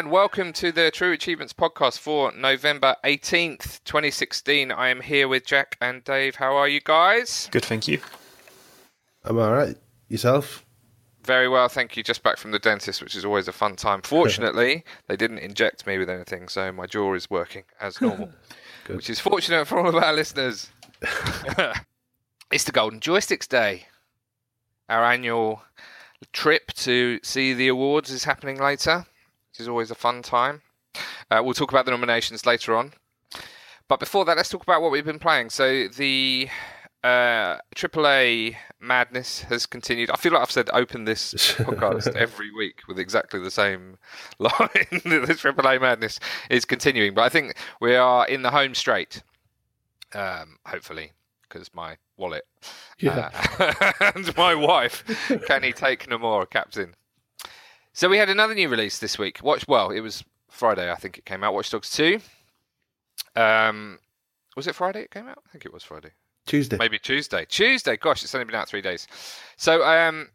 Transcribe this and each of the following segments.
Hello and welcome to the True Achievements podcast for November 18th, 2016. I am here with Jack and Dave. How are you guys? Good, thank you. I'm all right. Yourself? Very well, thank you. Just back from the dentist, which is always a fun time. Fortunately, they didn't inject me with anything, so my jaw is working as normal, which is fortunate for all of our listeners. it's the Golden Joysticks Day. Our annual trip to see the awards is happening later, which is always a fun time. Uh, we'll talk about the nominations later on. But before that, let's talk about what we've been playing. So the uh, AAA madness has continued. I feel like I've said open this podcast every week with exactly the same line. the AAA madness is continuing, but I think we are in the home straight. Um, hopefully, because my wallet Yeah. uh, and my wife can he take no more, Captain. So we had another new release this week. Watch well, it was Friday, I think it came out. Watch Dogs Two. Um, was it Friday? It came out. I think it was Friday Tuesday. maybe Tuesday. Tuesday, gosh, it's only been out three days. So um,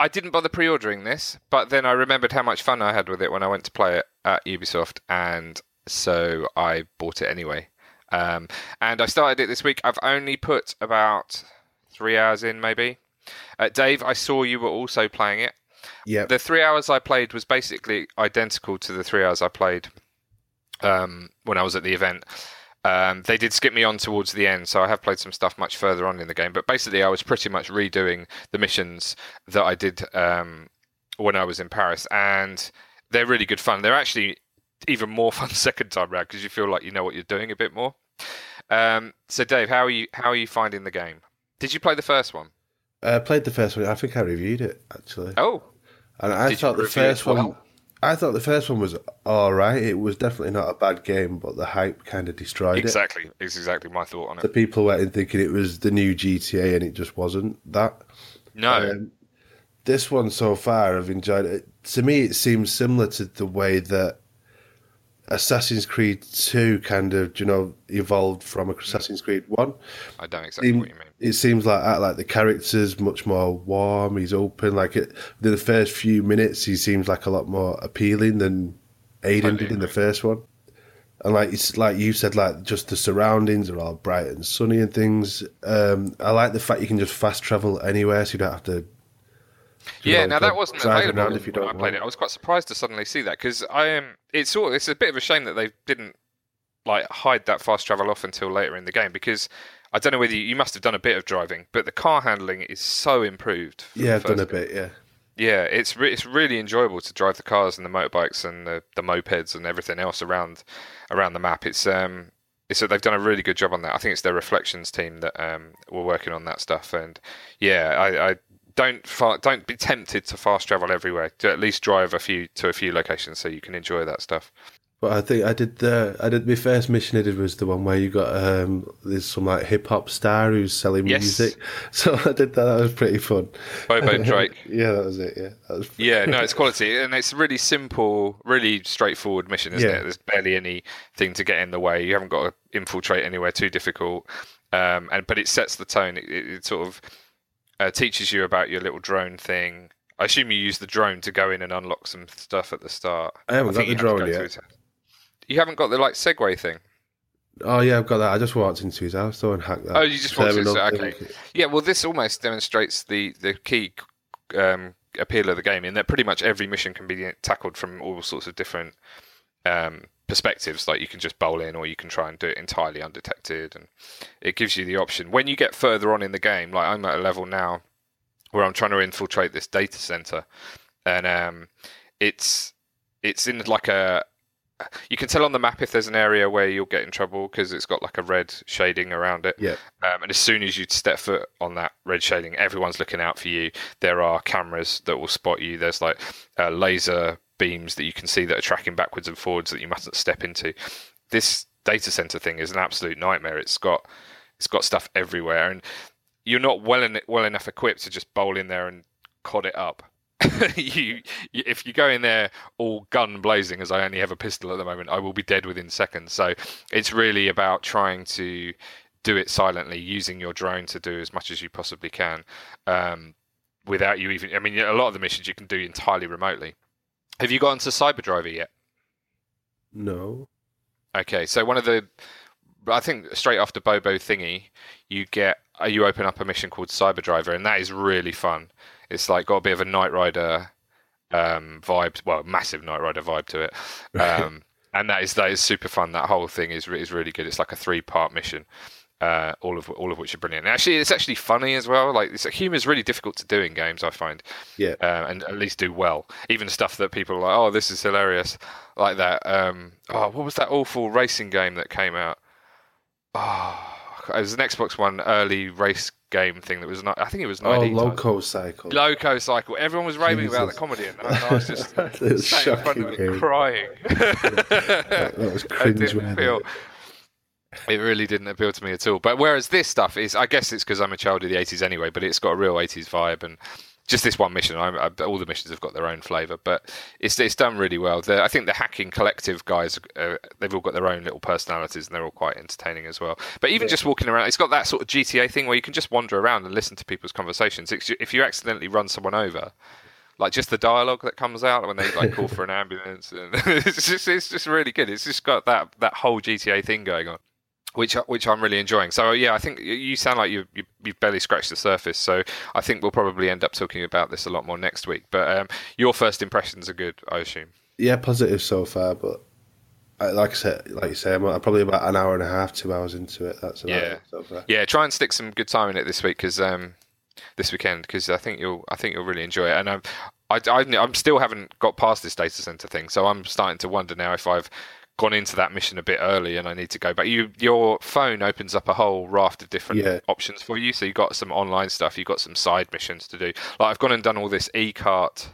I didn't bother pre-ordering this, but then I remembered how much fun I had with it when I went to play it at Ubisoft, and so I bought it anyway. Um, and I started it this week. I've only put about three hours in, maybe. Uh, Dave, I saw you were also playing it. Yeah. The three hours I played was basically identical to the three hours I played um, when I was at the event. Um, they did skip me on towards the end, so I have played some stuff much further on in the game. But basically, I was pretty much redoing the missions that I did um, when I was in Paris, and they're really good fun. They're actually even more fun second time round because you feel like you know what you're doing a bit more. Um, so, Dave, how are you? How are you finding the game? Did you play the first one? I played the first one. I think I reviewed it actually, Oh, and I did thought the it first one. I thought the first one was all right. It was definitely not a bad game, but the hype kind of destroyed it. exactly. It's exactly my thought on it. The people went in thinking it was the new GTA, and it just wasn't that. No, Um, this one so far, I've enjoyed it. To me, it seems similar to the way that Assassin's Creed Two kind of, you know, evolved from Assassin's Creed One. I don't exactly Seem- what you mean. It seems like like the character's much more warm. He's open. Like it, the first few minutes, he seems like a lot more appealing than Aiden did in the first one. And like it's like you said, like just the surroundings are all bright and sunny and things. Um, I like the fact you can just fast travel anywhere, so you don't have to. Yeah, now that wasn't available around if you when I don't played want. it. I was quite surprised to suddenly see that because I am. It's sort. It's a bit of a shame that they didn't like hide that fast travel off until later in the game because I don't know whether you, you must have done a bit of driving, but the car handling is so improved. Yeah, I've done a game. bit. Yeah, Yeah, it's re- it's really enjoyable to drive the cars and the motorbikes and the, the mopeds and everything else around around the map. It's um it's they've done a really good job on that. I think it's their reflections team that um were working on that stuff. And yeah, I, I don't don't be tempted to fast travel everywhere. To at least drive a few to a few locations so you can enjoy that stuff. But I think I did the I did my first mission. I did was the one where you got um there's some like hip hop star who's selling Yes. music. So I did that. That was pretty fun. Bobo Drake. yeah, that was it. Yeah, that was Yeah, no, it's quality, and it's a really simple, really straightforward mission, isn't Yeah. it? There's barely anything to get in the way. You haven't got to infiltrate anywhere too difficult, um, and but it sets the tone. It, it, it sort of uh, teaches you about your little drone thing. I assume you use the drone to go in and unlock some stuff at the start. I haven't think got the you have to drone yet. to- You haven't got the like Segway thing. Oh yeah, I've got that. I just walked into his house though and hacked that. Oh, you just walked into- okay. Yeah, well, this almost demonstrates the the key um, appeal of the game in that pretty much every mission can be tackled from all sorts of different um, perspectives. Like you can just bowl in, or you can try and do it entirely undetected, and it gives you the option. When you get further on in the game, like I'm at a level now where I'm trying to infiltrate this data center, and um, it's it's in like a you can tell on the map if there's an area where you'll get in trouble because it's got like a red shading around it. Yeah. Um, and as soon as you step foot on that red shading, everyone's looking out for you. There are cameras that will spot you. There's like uh, laser beams that you can see that are tracking backwards and forwards that you mustn't step into. This data center thing is an absolute nightmare. It's got it's got stuff everywhere, and you're not well well enough equipped to just bowl in there and cod it up. you, if you go in there all gun blazing, as I only have a pistol at the moment, I will be dead within seconds. So it's really about trying to do it silently, using your drone to do as much as you possibly can, um, without you even. I mean, a lot of the missions you can do entirely remotely. Have you gotten to Cyberdriver yet? No. Okay, so one of the, I think straight after Bobo Thingy, you get you open up a mission called Cyberdriver, and that is really fun. It's like got a bit of a Knight Rider um, vibe, well, massive Knight Rider vibe to it, um, and that is that is super fun. That whole thing is is really good. It's like a three part mission. Uh, all of all of which are brilliant. And actually, it's actually funny as well. Like humor is really difficult to do in games, I find. Yeah. Uh, and at least do well. Even stuff that people are like, oh, this is hilarious, like that. Um, oh, what was that awful racing game that came out? Oh, it was an Xbox One early race game thing that was not. I think it was. Oh, LocoCycle. Loco Cycle. Everyone was raving Jesus. about the comedy, and I was just sat in front of it crying. that, that was cringe. It really didn't appeal to me at all. But whereas this stuff is, I guess it's because I'm a child of the 80s anyway, but it's got a real 80s vibe and just this one mission. I, I, all the missions have got their own flavour, but it's it's done really well. The, I think the hacking collective guys, uh, they've all got their own little personalities and they're all quite entertaining as well. But even yeah. just walking around, it's got that sort of GTA thing where you can just wander around and listen to people's conversations. It's, if you accidentally run someone over, like just the dialogue that comes out when they like call for an ambulance, and it's just it's just really good. It's just got that that whole GTA thing going on which which I'm really enjoying. So yeah, I think you sound like you, you have barely scratched the surface. So I think we'll probably end up talking about this a lot more next week. But um, your first impressions are good, I assume. Yeah, positive so far. But like I said, like you say, I'm probably about an hour and a half, two hours into it. That's yeah, so yeah. Try and stick some good time in it this week because um, this weekend because I think you'll I think you'll really enjoy it. And I'm I, I I'm still haven't got past this data center thing, so I'm starting to wonder now if I've gone into that mission a bit early and I need to go back. You your phone opens up a whole raft of different yeah. options for you. So you've got some online stuff, you've got some side missions to do. Like I've gone and done all this e cart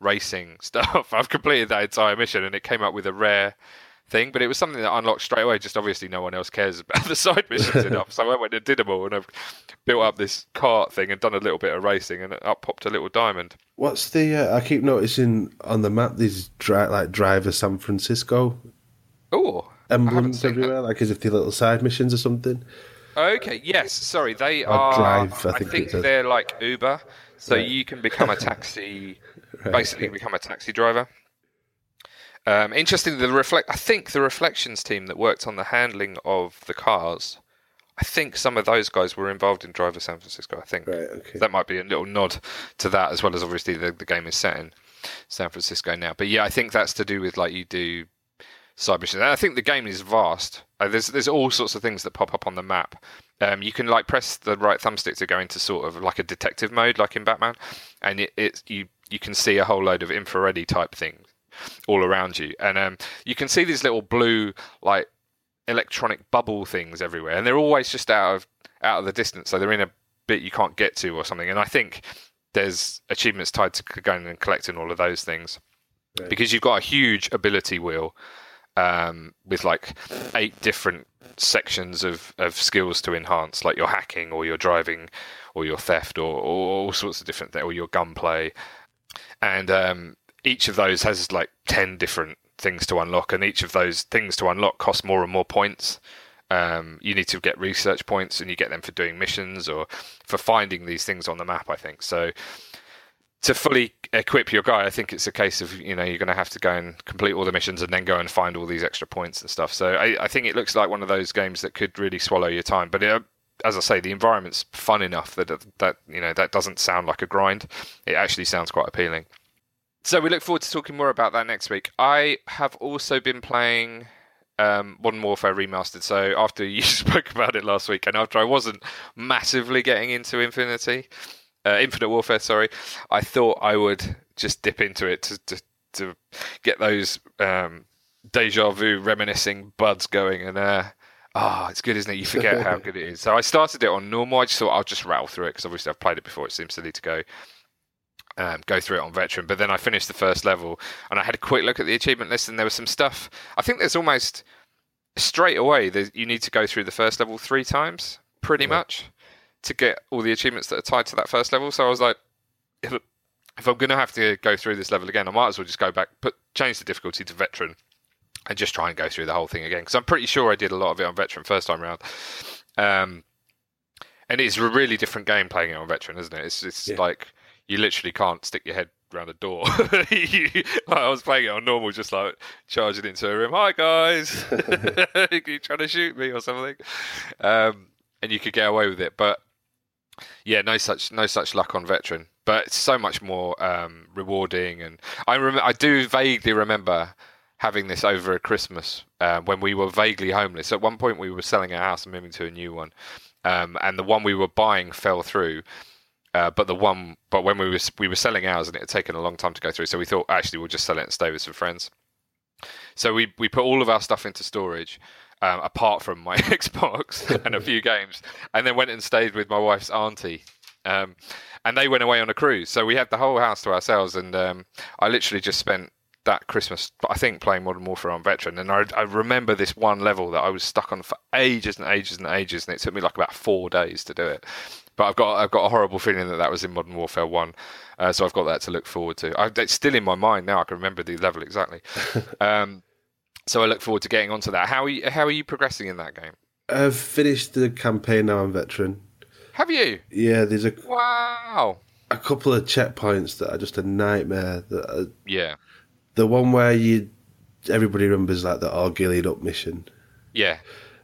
racing stuff. I've completed that entire mission and it came up with a rare thing, but it was something that unlocked straight away. Just obviously no one else cares about the side missions enough. So I went and did them all and I've built up this cart thing and done a little bit of racing and up popped a little diamond. What's the? Uh, I keep noticing on the map these dri- like driver San Francisco Oh, emblems everywhere, that. like as if they're little side missions or something. Okay, yes. Sorry, they or are. Drive, I think, I think they're like Uber, so right. you can become a taxi. right, basically, become a taxi driver. Um, interestingly, the reflect. I think the reflections team that worked on the handling of the cars. I think some of those guys were involved in Driver San Francisco. I think right, okay. that might be a little nod to that, as well as obviously the, the game is set in San Francisco now. But yeah, I think that's to do with like you do missions. And I think the game is vast. Uh, there's there's all sorts of things that pop up on the map. Um, you can like press the right thumbstick to go into sort of like a detective mode, like in Batman, and it, it you you can see a whole load of infrared type things all around you, and um, you can see these little blue like electronic bubble things everywhere, and they're always just out of out of the distance, so they're in a bit you can't get to or something. And I think there's achievements tied to going and collecting all of those things. Right. Because you've got a huge ability wheel um, with like eight different sections of, of skills to enhance, like your hacking or your driving or your theft or, or all sorts of different things, or your gunplay. And um, each of those has like 10 different things to unlock, and each of those things to unlock cost more and more points. Um, you need to get research points, and you get them for doing missions or for finding these things on the map. I think so to fully equip your guy, I think it's a case of you know you're going to have to go and complete all the missions and then go and find all these extra points and stuff. So I, I think it looks like one of those games that could really swallow your time. But it, as I say, the environment's fun enough that that you know that doesn't sound like a grind. It actually sounds quite appealing. So we look forward to talking more about that next week. I have also been playing um, Modern Warfare Remastered. So after you spoke about it last week, and after I wasn't massively getting into Infinity uh, Infinite Warfare, sorry, I thought I would just dip into it to to, to get those um, deja vu reminiscing buds going, and uh, ah, oh, it's good, isn't it? You forget how good it is. So I started it on normal. I just thought I'll just rattle through it because obviously I've played it before. It seems silly to go. Um, go through it on veteran, but then I finished the first level and I had a quick look at the achievement list, and there was some stuff. I think there's almost straight away you need to go through the first level three times, pretty yeah. much to get all the achievements that are tied to that first level. So I was like, if, if I'm going to have to go through this level again, I might as well just go back, put change the difficulty to veteran, and just try and go through the whole thing again. Because I'm pretty sure I did a lot of it on veteran first time around. Um, and it's a really different game playing it on veteran, isn't it? It's it's yeah. like you literally can't stick your head around a door. I was playing it on normal, just like charging into a room. Hi guys, you trying to shoot me or something? Um, and you could get away with it, but yeah, no such no such luck on veteran. But it's so much more um, rewarding, and I rem- I do vaguely remember having this over at Christmas uh, when we were vaguely homeless. At one point, we were selling our house and moving to a new one, um, and the one we were buying fell through. Uh, but the one, but when we were we were selling ours, and it had taken a long time to go through, so we thought actually we'll just sell it and stay with some friends. So we we put all of our stuff into storage, um, apart from my Xbox and a few games, and then went and stayed with my wife's auntie. Um, and they went away on a cruise, so we had the whole house to ourselves. And um, I literally just spent that Christmas, I think, playing Modern Warfare on Veteran. And I, I remember this one level that I was stuck on for ages and ages and ages, and it took me like about four days to do it. But I've got I've got a horrible feeling that that was in Modern Warfare One, uh, so I've got that to look forward to. I, it's still in my mind now. I can remember the level exactly. um, so I look forward to getting onto that. How are you, how are you progressing in that game? I've finished the campaign now. I'm veteran. Have you? Yeah, there's a Wow. a couple of checkpoints that are just a nightmare. That are, Yeah. the one where you everybody remembers like the all gillied up mission. Yeah.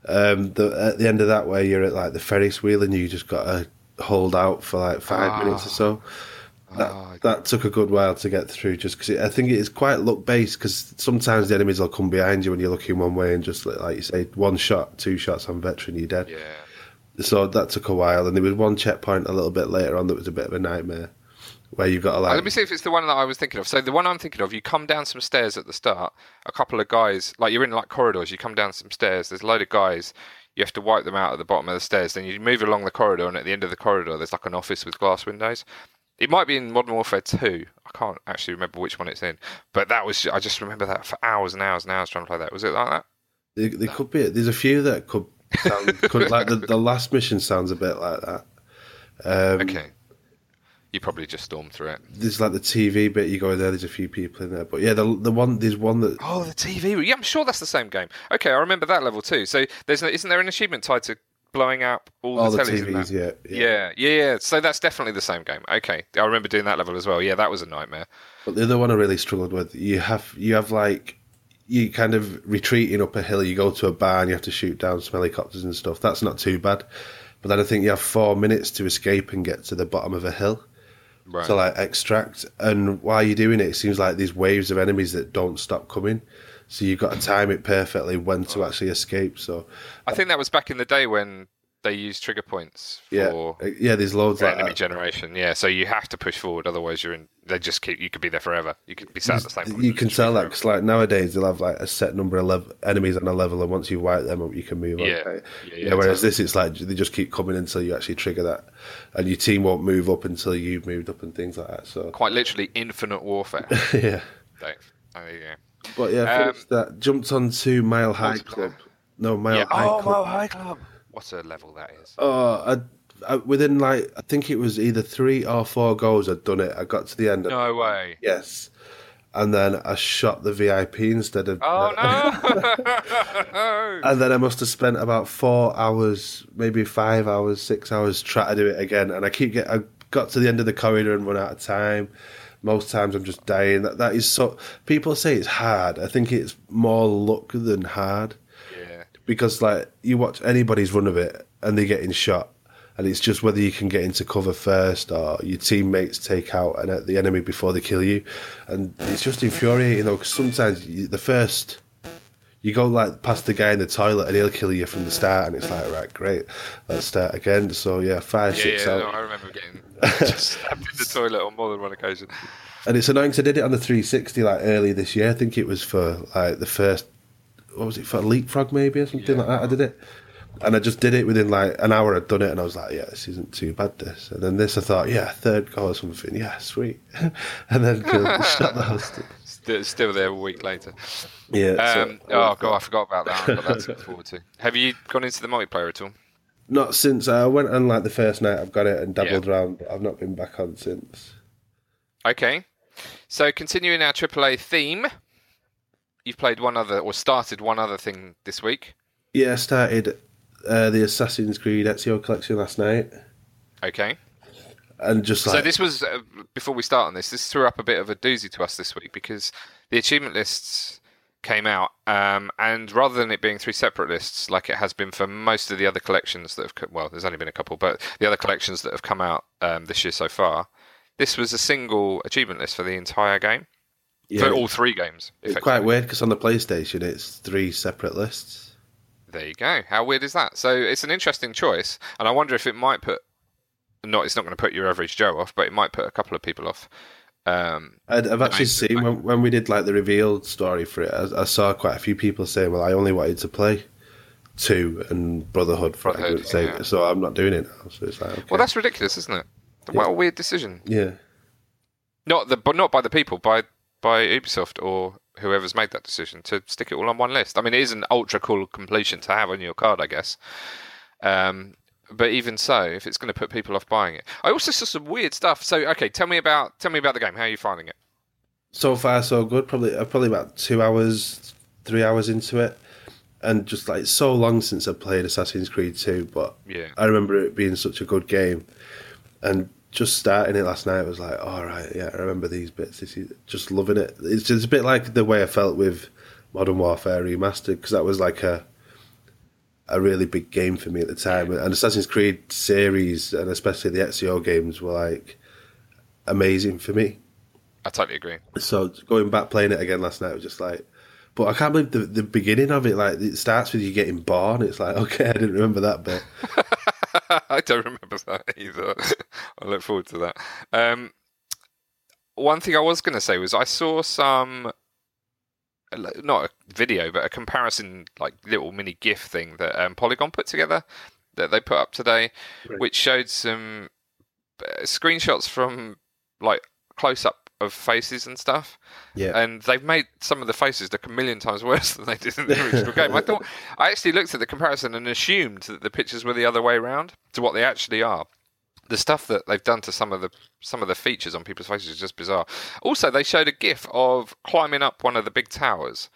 Um, the, at the end of that, where you're at like the Ferris wheel and you just got to hold out for like five Ah. minutes or so. That, Ah, that took a good while to get through, just because I think it is quite luck based. Because sometimes the enemies will come behind you when you're looking one way, and just like, you say, one shot, two shots on veteran, you're dead. Yeah. So that took a while, and there was one checkpoint a little bit later on that was a bit of a nightmare, where you've got to Uh, like Let me see if it's the one that I was thinking of. So the one I'm thinking of, you come down some stairs at the start. A couple of guys, like you're in like corridors. You come down some stairs. There's a load of guys. You have to wipe them out at the bottom of the stairs. Then you move along the corridor, and at the end of the corridor, there's like an office with glass windows. It might be in Modern Warfare 2. I can't actually remember which one it's in. But that was, I just remember that for hours and hours and hours trying to play that. Was it like that? There, there could be. There's a few that could sound could, like the, the last mission sounds a bit like that. Um, Okay. You probably just stormed through it. There's like the TV bit. You go in there. There's a few people in there, but yeah, the the one there's one that Oh, the TV. Yeah, I'm sure that's the same game. Okay, I remember that level too. So there's isn't there an achievement tied to blowing up all, all the the? TVs. Yeah, Yeah, yeah, yeah. So that's definitely the same game. Okay, I remember doing that level as well. Yeah, that was a nightmare. But the other one I really struggled with. You have you have like you kind of retreating up a hill. You go to a bar and you have to shoot down some helicopters and stuff. That's not too bad. But then I think you have four minutes to escape and get to the bottom of a hill. Right. to like extract. And while you're doing it, it seems like these waves of enemies that don't stop coming. So you've got to time it perfectly when to actually escape. So I think that was back in the day when they used trigger points yeah, for uh, yeah, there's loads like enemy that. generation. Yeah, so you have to push forward, otherwise you're in. They just keep. You could be there forever. You could be sat at the same. point You can tell that because like nowadays they'll have like a set number of lev- enemies on a level, and once you wipe them up, you can move on. Yeah. right? Yeah, Yeah, yeah, whereas totally. this, it's like they just keep coming until you actually trigger that, and your team won't move up until you've moved up and things like that. So quite literally infinite warfare. yeah, Dave. Oh, yeah. But yeah, Um, that jumped on to Mile High Multiplayer. Club. No, Mile yeah. High Oh, Club. Mile High Club. What a level that is. Oh, I, I, within like I think it was either three or four goals. I'd done it. I got to the end. No way. Yes, and then I shot the VIP instead of. Oh no! And then I must have spent about four hours, maybe five hours, six hours trying to do it again. And I keep get. I got to the end of the corridor and run out of time. Most times I'm just dying. That that is so. People say it's hard. I think it's more luck than hard yeah. because like you watch anybody's run of it and they're getting shot and it's just whether you can get into cover first or your teammates take out an, the enemy before they kill you and it's just infuriating though because sometimes you, the first you go like past the guy in the toilet and he'll kill you from the start and it's like right great let's start again. So yeah five Yeah, six yeah, out. no, I remember getting just stabbed in the toilet on more than one occasion. and it's annoying 'cause I did it on the 360 like early this year. I think it was for like the first what was it for leapfrog maybe or something Yeah. like that I did it. And I just did it within like an hour I'd done it and I was like yeah this isn't too bad this. And then this I thought yeah third goal or something. Yeah sweet. And then killed, shot the host Still, still there a week later. yeah Um, oh god, I forgot about that. I've got that to look forward to. Have you gone into the multiplayer at all? not since I went on like the first night I've got it and doubled Yeah. around but I've not been back on since Okay. So continuing our AAA theme, you've played one other or started one other thing this week. yeah I started uh, the Assassin's Creed Ezio collection last night Okay. And just like so this was uh, before we start on this. This threw up a bit of a doozy to us this week because the achievement lists came out, um, and rather than it being three separate lists like it has been for most of the other collections that have co- well, there's only been a couple, but the other collections that have come out um, this year so far, this was a single achievement list for the entire game yeah, for all three games. it's quite weird because on the PlayStation it's three separate lists. There you go. How weird is that? So it's an interesting choice, and I wonder if it might put not. It's not going to put your average Joe off, but it might put a couple of people off. Um, I'd, I've actually seen when, when we did like the revealed story for it. I, I saw quite a few people saying, "Well, I only wanted to play two and Brotherhood for Brotherhood, sake, yeah. so I'm not doing it now." So it's like, okay. well, that's ridiculous, isn't it? What a weird decision. yeah, Not the, but not by the people, by by Ubisoft or whoever's made that decision to stick it all on one list. I mean, it is an ultra cool completion to have on your card, I guess. Um, but even so, if it's going to put people off buying it, I also saw some weird stuff. So, okay, tell me about tell me about the game. How are you finding it? so far so good. Probably uh, probably about two hours, three hours into it, and just like so long since I played Assassin's Creed Two, but Yeah. I remember it being such a good game, and just starting it last night was like, all right, yeah, I remember these bits. This is just loving it. It's just a bit like the way I felt with Modern Warfare Remastered because that was like a a really big game for me at the time, and Assassin's Creed series and especially the Ezio games were like amazing for me. I totally agree. So going back playing it again last night was just like, but I can't believe the the beginning of it. Like it starts with you getting born. It's like okay, I didn't remember that bit. I don't remember that either. I look forward to that. Um, one thing I was going to say was I saw some, not a video, but a comparison, like little mini GIF thing that um, Polygon put together that they put up today, Right. which showed some uh, screenshots from like close up of faces and stuff Yeah, and they've made some of the faces look a million times worse than they did in the original game. I thought I actually looked at the comparison and assumed that the pictures were the other way around to what they actually are. The stuff that they've done to some of the some of the features on people's faces is just bizarre. Also, they showed a GIF of climbing up one of the big towers,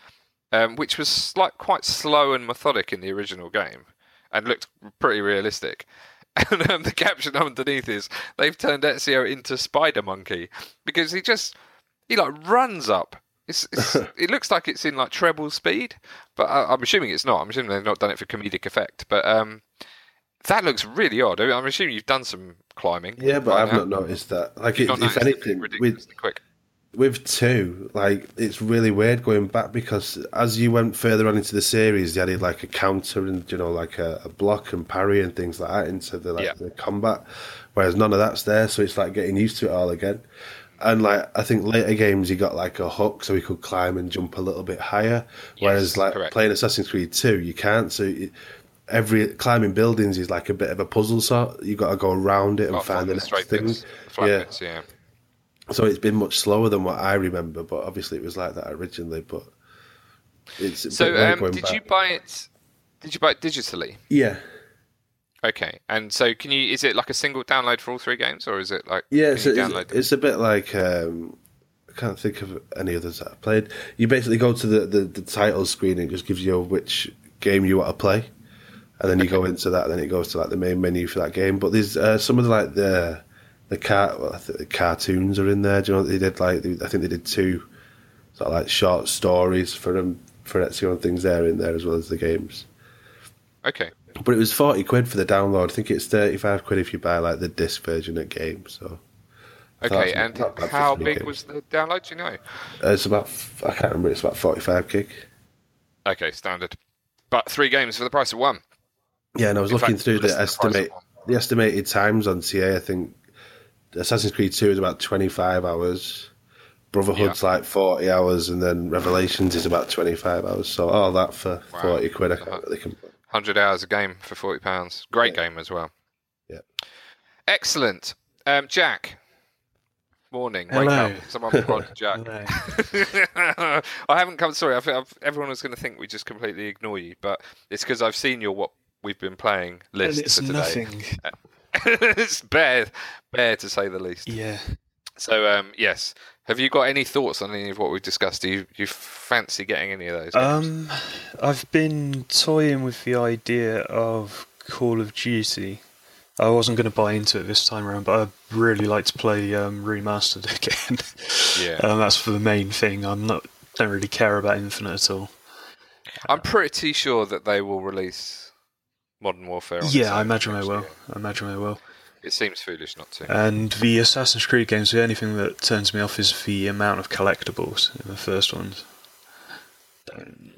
um, which was like quite slow and methodic in the original game, and looked pretty realistic. And um, the caption underneath is they've turned Ezio into Spider Monkey because he just he like runs up. It's, it's it looks like it's in like treble speed, but I, I'm assuming it's not. I'm assuming they've not done it for comedic effect. But um, that looks really odd. I'm assuming you've done some climbing. yeah, but I've now. not noticed that. Like, it, if anything, with quick. with two, like it's really weird going back because as you went further on into the series, they added like a counter and you know like a, a block and parry and things like that into the like Yeah. the combat, whereas none of that's there. So it's like getting used to it all again. And like I think later games, you got like a hook so he could climb and jump a little bit higher. Whereas like correct. playing Assassin's Creed Two, you can't. So it, every climbing buildings is like a bit of a puzzle sort. You got to go around it and Apart find the next straight thing. bits, Yeah. bits, yeah. So it's been much slower than what I remember, but obviously it was like that originally. But it's So, um, did back. you buy it? Did you buy it digitally? Yeah, Okay, and so can you? Is it like a single download for all three games, or is it like? yeah. can It's, it's a bit like um, I can't think of any others that I've played. You basically go to the, the, the title screen and it just gives you which game you want to play, and then you go into that. And then it goes to like the main menu for that game. But there's uh, some of the like the the car well, I think the cartoons are in there. Do you know what they did? Like I think they did two sort of like short stories for them for Ezio and things there in there as well as the games. Okay, But it was forty quid for the download. I think it's thirty five quid if you buy like the disc version of game. So okay, and not bad for how big games. was the download? Do you know? uh, it's about I can't remember. It's about forty five gig. Okay, standard. But three games for the price of one. Yeah, and I was In looking fact, through the less than the price estimate the estimated times on TA. I think Assassin's Creed Two is about twenty five hours. Brotherhood's like forty hours, and then Revelations is about twenty five hours. So all that for Wow. forty quid, I Uh-huh. can't really complain. Hundred hours a game for forty pounds. Great Yeah. game as well. Yeah. Excellent. Um, Jack. Morning. Wake Hello. up. Someone prod Jack. I haven't come. Sorry, I think I've, everyone was going to think we just completely ignore you, but it's because I've seen your what we've been playing list and it's for today. nothing. it's bare, bare to say the least. Yeah. So, um, yes. Have you got any thoughts on any of what we've discussed? Do you, you fancy getting any of those? games? Um, I've been toying with the idea of Call of Duty. I wasn't going to buy into it this time around, but I'd really like to play um, remastered again. Yeah. um, that's for the main thing. I'm not don't really care about Infinite at all. I'm pretty sure that they will release Modern Warfare. on Yeah, I imagine they will. year. I imagine they will. It seems foolish not to. And the Assassin's Creed games, the only thing that turns me off is the amount of collectibles in the first ones.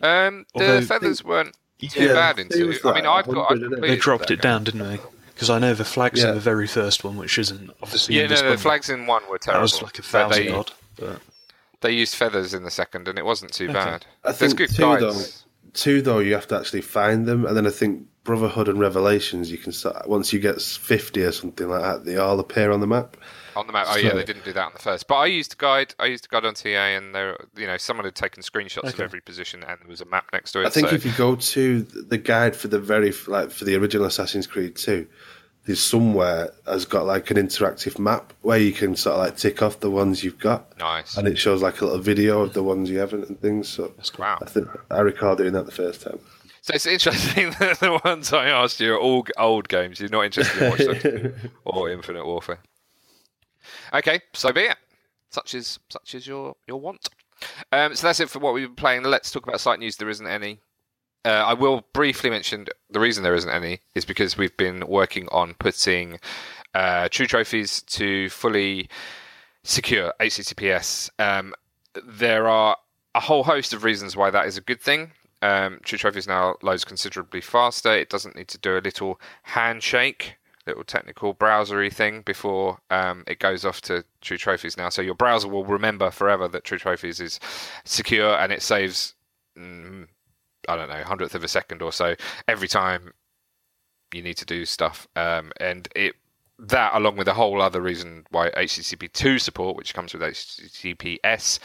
Um, the Although- feathers weren't too Yeah, bad it into was it. I mean, I've got. I've isn't it? completed They dropped that it down, game. didn't they? Because I know the flags Yeah. in the very first one, which isn't obviously. Yeah, in this no, the bundle. flags in one were terrible. That terrible. was like a but thousand they, odd. But They used feathers in the second, and it wasn't too bad. I There's think good two, guides. Though, two though you have to actually find them, and then I think Brotherhood and Revelations you can start once you get fifty or something like that. They all appear on the map. On the map, oh yeah, they didn't do that on the first. But I used a guide. I used a guide on TA, and there, you know, someone had taken screenshots of every position, and there was a map next to it. I think so- if you go to the guide for the very like for the original Assassin's Creed 2, there's somewhere has got like an interactive map where you can sort of like tick off the ones you've got, nice. and it shows like a little video of the ones you haven't and things. So Wow. I think I recall doing that the first time. So it's interesting that the ones I asked you are all old games. You're not interested in Watch Dogs or Infinite Warfare. Okay, so be it. Such is such is your your want. Um, so that's it for what we've been playing. Let's talk about site news. There isn't any. Uh, I will briefly mention the reason there isn't any is because we've been working on putting uh, True Trophies to fully secure HTTPS. Um, there are a whole host of reasons why that is a good thing. Um, True Trophies now loads considerably faster. It doesn't need to do a little handshake, little technical browsery thing before um, it goes off to True Trophies now. So your browser will remember forever that True Trophies is secure and it saves, mm, I don't know, hundredth of a second or so every time you need to do stuff. Um, and it that, along with a whole other reason why HTTP2 support, which comes with HTTPS,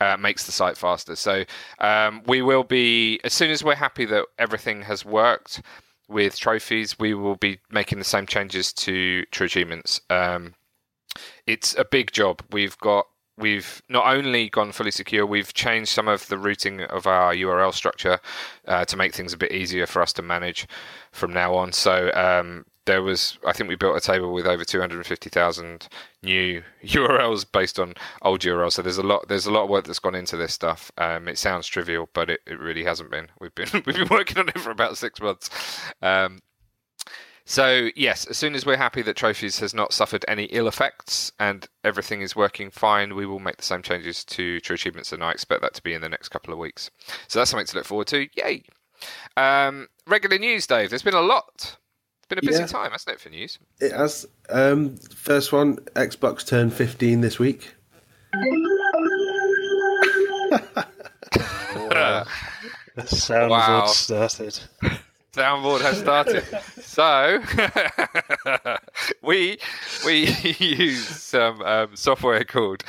uh, makes the site faster. So um, we will be, as soon as we're happy that everything has worked with trophies, we will be making the same changes to True Achievements. Um, it's a big job. We've got we've not only gone fully secure, we've changed some of the routing of our URL structure uh, to make things a bit easier for us to manage from now on. So um, there was, I think we built a table with over 250,000 new URLs based on old URLs. So there's a lot, there's a lot of work that's gone into this stuff. Um, it sounds trivial, but it, it really hasn't been. We've been we've been working on it for about six months. Um, so yes, as soon as we're happy that Trophies has not suffered any ill effects and everything is working fine, we will make the same changes to True Achievements, and I expect that to be in the next couple of weeks. So that's something to look forward to. Yay! Um, regular news, Dave. There's been a lot. It's been a busy Yeah. time, hasn't it, for news? It has um, first one. Xbox turned 15 this week. the soundboard Wow. started. Downboard has started. so we we use some um, software called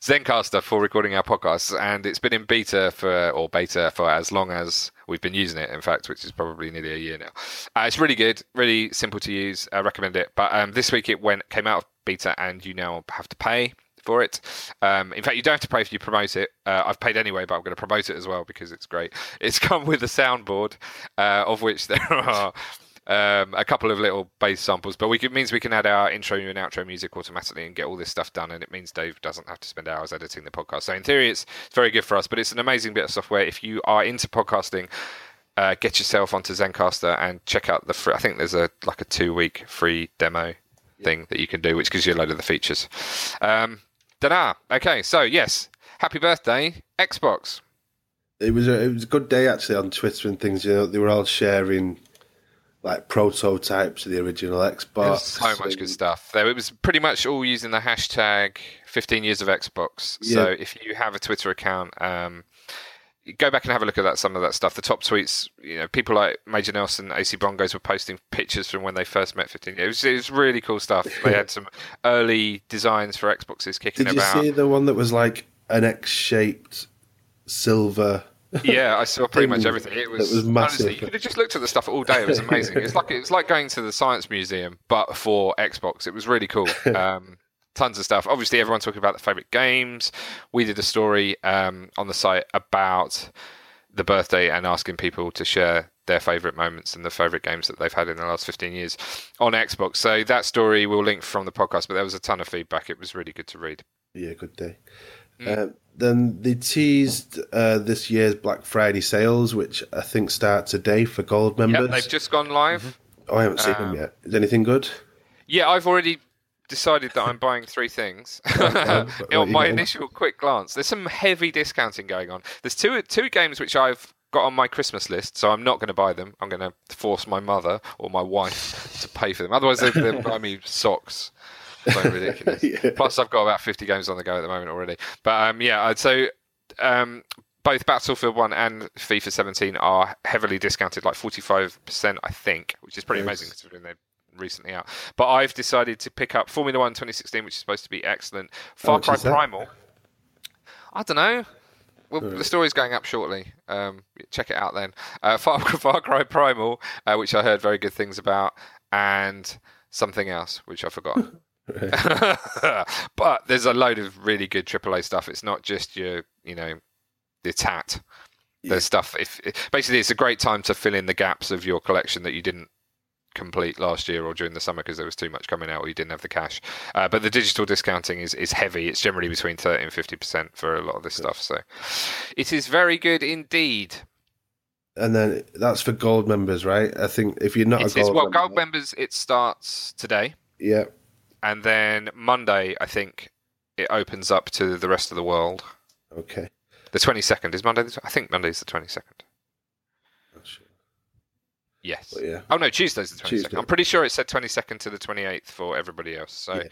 Zencastr for recording our podcasts, and it's been in beta for or beta for as long as we've been using it. In fact, which is probably nearly a year now. Uh, it's really good, really simple to use. I recommend it. But um, this week it went came out of beta, and you now have to pay for it. Um, in fact, you don't have to pay if you promote it. Uh, I've paid anyway, but I'm going to promote it as well because it's great. It's come with a soundboard, uh, of which there are um, a couple of little bass samples, but we can, it means we can add our intro and outro music automatically and get all this stuff done. And it means Dave doesn't have to spend hours editing the podcast. So in theory, it's, it's very good for us. But it's an amazing bit of software if you are into podcasting. Uh, get yourself onto Zencastr and check out the free. I think there's a like a two week free demo thing that you can do, which gives you a load of the features. Um, da Okay, so yes, happy birthday, Xbox. It was a, it was a good day actually on Twitter and things. You know, they were all sharing like prototypes of the original Xbox. So much good stuff. It was pretty much all using the hashtag 15 years of Xbox. So if you have a Twitter account, um, go back and have a look at that. Some of that stuff. The top tweets, you know, people like Major Nelson, AC Bongos were posting pictures from when they first met 15 years. It was, it was really cool stuff. They had some early designs for Xboxes kicking about. Did you see the one that was like an X-shaped silver? Yeah, I saw pretty much everything. It was, that was massive. honestly, you could have just looked at the stuff all day. It was amazing. it's like it's like going to the science museum, but for Xbox. It was really cool. Um, tons of stuff. Obviously, everyone's talking about the favorite games. We did a story um, on the site about the birthday and asking people to share their favourite moments and the favourite games that they've had in the last 15 years on Xbox. So that story we'll link from the podcast, but there was a ton of feedback. It was really good to read. Yeah, good day. Mm. Uh, then they teased uh, this year's Black Friday sales, which I think start today for gold members. Yep, they've just gone live. Mm-hmm. Oh, I haven't seen um, them yet. Is anything good? Yeah, I've already decided that I'm buying three things. on my initial quick glance, there's some heavy discounting going on. There's two two games which I've got on my Christmas list, so I'm not going to buy them. I'm going to force my mother or my wife to pay for them. Otherwise, they, they'll buy me socks. So ridiculous. yeah. Plus, I've got about 50 games on the go at the moment already. But um, yeah, so um, both Battlefield 1 and FIFA 17 are heavily discounted, like 45%, I think, which is pretty yes. amazing considering they're recently out. But I've decided to pick up Formula 1 2016, which is supposed to be excellent. Far Cry Primal. I don't know. Well, the story's going up shortly. Um, check it out then. Uh, Far, Far Cry Primal, uh, which I heard very good things about, and something else, which I forgot. but there's a load of really good AAA stuff. It's not just your, you know, the tat. There's stuff. If basically, it's a great time to fill in the gaps of your collection that you didn't complete last year or during the summer because there was too much coming out or you didn't have the cash. Uh, but the digital discounting is, is heavy. It's generally between 30 and 50% for a lot of this stuff. So it is very good indeed. And then that's for gold members, right? I think if you're not it a gold is, well, member, gold members, it starts today. Yeah. And then Monday, I think it opens up to the rest of the world. Okay. The 22nd is Monday. I think Monday's the 22nd. Yes. But yeah. Oh no, Tuesday's the twenty second. I'm pretty sure it said twenty second to the twenty eighth for everybody else. So yeah.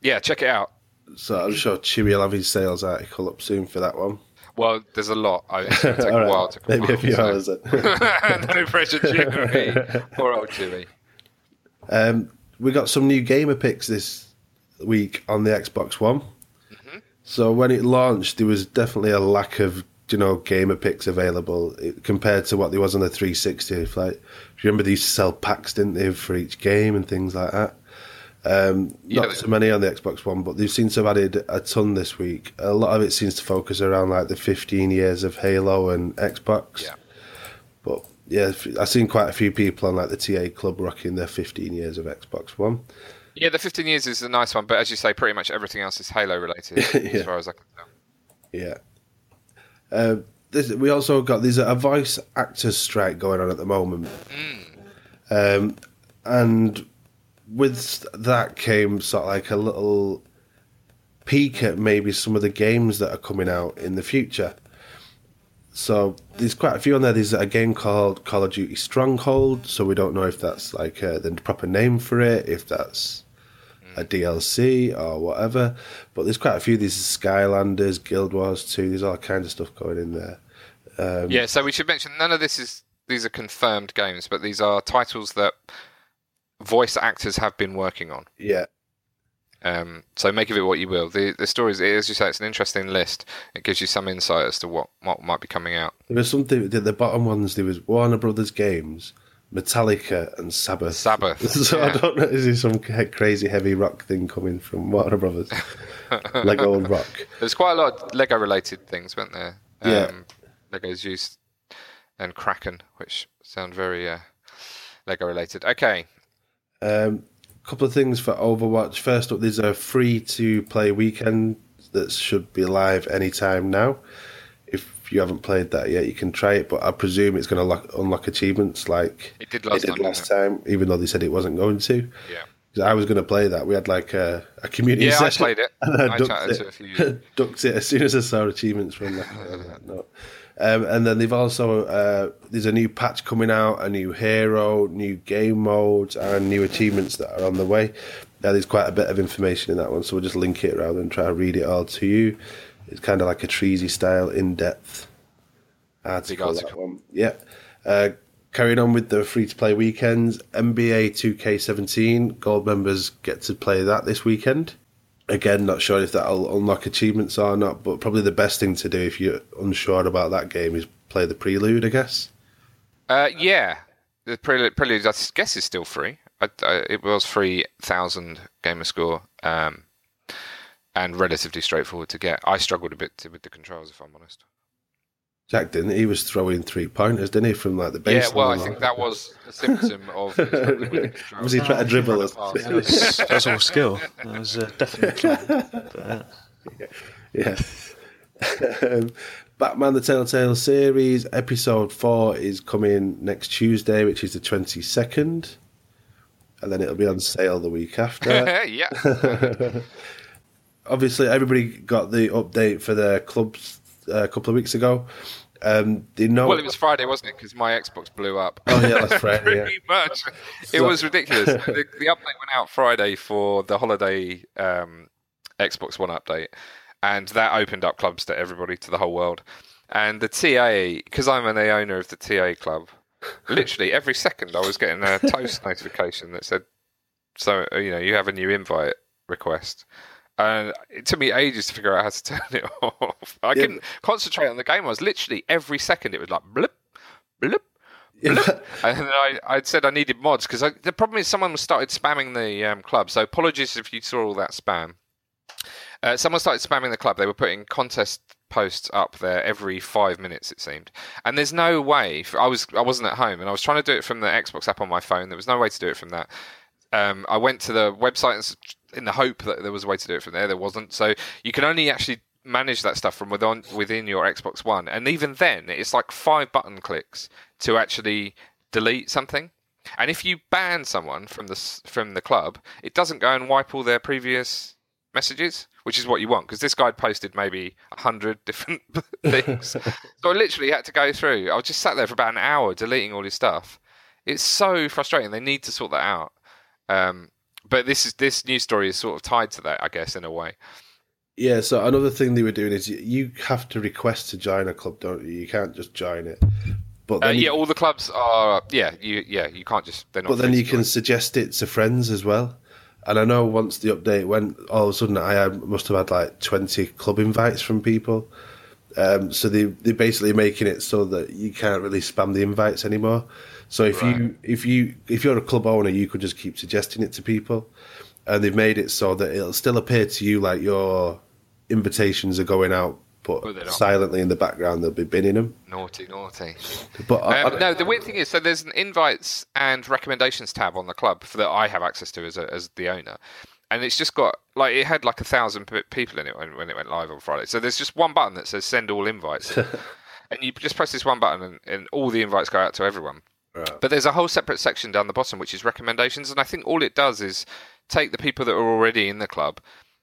yeah. check it out. So I'm sure Chewy will have his sales article up soon for that one. Well, there's a lot. It's going to take a while to come Maybe a few so. hours no pressure, Chewy. Poor old Chewy. Um, we got some new gamer pics this week on the Xbox One. Mm-hmm. So when it launched, there was definitely a lack of you know gamer pics available compared to what there was on the 360. Like, you remember they used to sell packs, didn't they, for each game and things like that. Um, yeah, not so many on the Xbox One, but they seem to have added a ton this week. A lot of it seems to focus around like the 15 years of Halo and Xbox. Yeah. But yeah, I've seen quite a few people on like the TA Club rocking their 15 years of Xbox One. Yeah, the 15 years is a nice one, but as you say, pretty much everything else is Halo related, yeah. as far as I can tell. Yeah. Uh, this, we also got there's a voice actors strike going on at the moment, mm. um, and with that came sort of like a little peek at maybe some of the games that are coming out in the future. So there's quite a few on there. There's a game called Call of Duty Stronghold. So we don't know if that's like uh, the proper name for it, if that's a DLC or whatever. But there's quite a few. There's Skylanders, Guild Wars 2. There's all kinds of stuff going in there. Um, yeah, so we should mention none of this is these are confirmed games, but these are titles that voice actors have been working on. Yeah. Um, so make of it what you will. The the story is, as you say, it's an interesting list. It gives you some insight as to what, what might be coming out. There was something. The bottom ones. There was Warner Brothers games, Metallica and Sabbath. Sabbath. so yeah. I don't know. Is there some crazy heavy rock thing coming from Warner Brothers? Lego rock. There's quite a lot of Lego related things, weren't there? Um, yeah. Lego's used and Kraken, which sound very uh, Lego related. Okay. Um, couple of things for Overwatch. First up, there's a free to play weekend that should be live anytime now if you haven't played that yet, you can try it. But I presume it's going to unlock achievements like it did last, it did time, last time, even though they said it wasn't going to. Yeah. I was going to play that. We had like a, a community yeah, session. I played it. And I, I ducked, it, ducked it as soon as I saw achievements from that. no. Um, and then they've also uh, there's a new patch coming out, a new hero, new game modes, and new achievements that are on the way. Now there's quite a bit of information in that one, so we'll just link it rather than try to read it all to you. It's kind of like a treasy style, in depth article. That one. Yeah. Uh, carrying on with the free to play weekends, NBA 2K17 gold members get to play that this weekend. Again, not sure if that'll unlock achievements or not, but probably the best thing to do if you're unsure about that game is play the prelude, I guess. Uh, yeah, the prelude, prelude, I guess, is still free. I, I, it was free thousand gamer score. Um, and relatively straightforward to get. I struggled a bit with the controls, if I'm honest. Jack didn't. He was throwing three pointers, didn't he, from like the base? Yeah, well, I think that was a symptom of. struggling. Was he trying to dribble us? That was, that was all skill. That was uh, definitely planned. But, uh, Yeah. um, Batman the Telltale series episode four is coming next Tuesday, which is the twenty second, and then it'll be on sale the week after. yeah. Obviously, everybody got the update for their clubs uh, a couple of weeks ago. Um, they know. Well, it was Friday, wasn't it? Because my Xbox blew up. Oh yeah, that's Friday. Yeah. Pretty much. It So- was ridiculous. the, the update went out Friday for the holiday um, Xbox One update, and that opened up clubs to everybody, to the whole world. And the TA, because I'm an owner of the TA club, literally every second I was getting a toast notification that said, "So you know, you have a new invite request." And it took me ages to figure out how to turn it off. I Yeah. couldn't concentrate on the game. I was literally every second it was like blip, blip, Yeah, and then I, I said I needed mods because the problem is someone started spamming the um, club. So apologies if you saw all that spam. Uh, someone started spamming the club. They were putting contest posts up there every five minutes, it seemed. And there's no way. I was I wasn't at home, and I was trying to do it from the Xbox app on my phone. There was no way to do it from that. Um, I went to the website and in the hope that there was a way to do it from there. There wasn't. So you can only actually manage that stuff from within within your Xbox One, and even then, it's like five button clicks to actually delete something. And if you ban someone from the from the club, it doesn't go and wipe all their previous messages, which is what you want. Because this guy had posted maybe a hundred different things, so I literally had to go through. I was just sat there for about an hour deleting all his stuff. It's so frustrating. They need to sort that out. Um, but this is this news story is sort of tied to that, I guess, in a way. Yeah, so another thing they were doing is you- you have to request to join a club, don't you? You can't just join it. But Uh, yeah, all the clubs are. Yeah, you yeah you can't just. They're not. but then you can join. suggest it to friends as well. And I know once the update went, all of a sudden I had, must have had like twenty club invites from people. Um, so they they're basically making it so that you can't really spam the invites anymore. So if you if you if you're a club owner, you could just keep suggesting it to people, and they've made it so that it'll still appear to you like your invitations are going out, but But silently in the background they'll be binning them. Naughty, naughty. But Um, I- no, the weird thing is, so there's an invites and recommendations tab on the club for that I have access to as a, as the owner, and it's just got like it had like a thousand people in it when, when it went live on Friday. So there's just one button that says send all invites, and you just press this one button, and, and all the invites go out to everyone. Right. But there's a whole separate section down the bottom which is recommendations, and I think all it does is take the people that are already in the club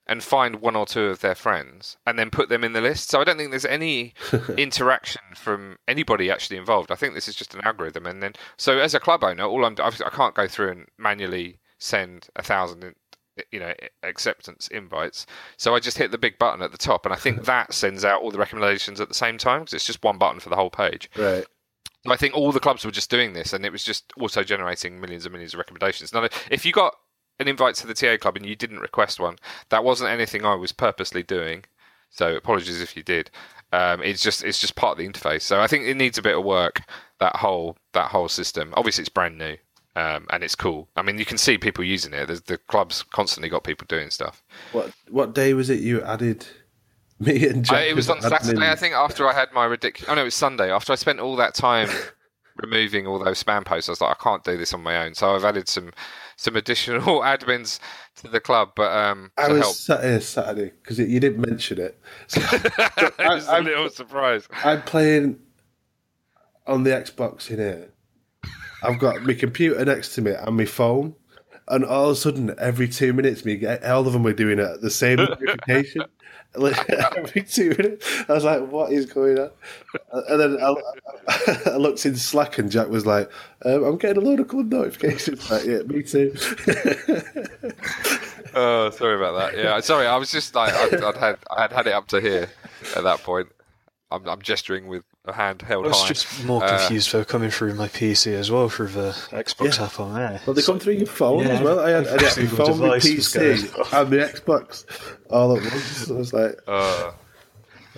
and find one or two of their friends and then put them in the list. So I don't think there's any interaction from anybody actually involved. I think this is just an algorithm, and then so as a club owner, all I'm I can't go through and manually send a thousand. You know, acceptance invites. So I just hit the big button at the top, and I think that sends out all the recommendations at the same time because it's just one button for the whole page. right. I think all the clubs were just doing this, and it was just also generating millions and millions of recommendations. Now, if you got an invite to the TA club and you didn't request one, that wasn't anything I was purposely doing. So apologies if you did. Um, it's just it's just part of the interface. So I think it needs a bit of work. That whole that whole system. Obviously, it's brand new. Um, and it's cool. I mean, you can see people using it. There's, the club's constantly got people doing stuff. What what day was it you added me and Jack? I, it was on? Saturday, I think, after I had my ridiculous. Oh no, it was Sunday. After I spent all that time removing all those spam posts, I was like, I can't do this on my own. So I've added some some additional admins to the club, but um, I was help. sat here Saturday because you didn't mention it. So I was a I'm- little surprised. I'm playing on the Xbox in here. I've got my computer next to me and my phone, and all of a sudden, every two minutes, me get all of them were doing it the same notification. Two minutes, I was like, "What is going on?" And then I, I looked in Slack, and Jack was like, um, "I'm getting a load of club notifications." Like, yeah, me too. Oh, sorry about that. Yeah, sorry. I was just like I'd, I'd had I had had it up to here at that point. I'm, I'm gesturing with a hand held I was high. just more Uh, confused for coming through my PC as well through the Xbox Yeah. app on there. Well, they come through your phone Yeah, as well. I had, I had my phone, my device was going PC, off. and the Xbox all at once. I was like, Uh,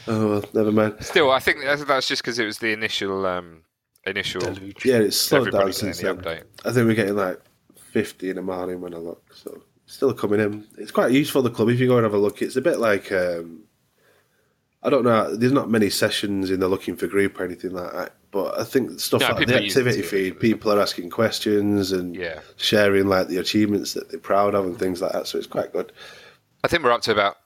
"Oh, well, never mind." still, I think that's, that's just because it was the initial um, initial. Deluge. Yeah, it's slowed Everybody down since the then. update. I think we're getting like 50 in the morning when I look. So still coming in. It's quite useful, the club. If you go and have a look, it's a bit like um, I don't know. There's not many sessions in the looking for group or anything like that. But I think stuff No, like the activity it, feed, people are asking questions and Yeah. sharing like the achievements that they're proud of and things like that. So it's quite good. I think we're up to about.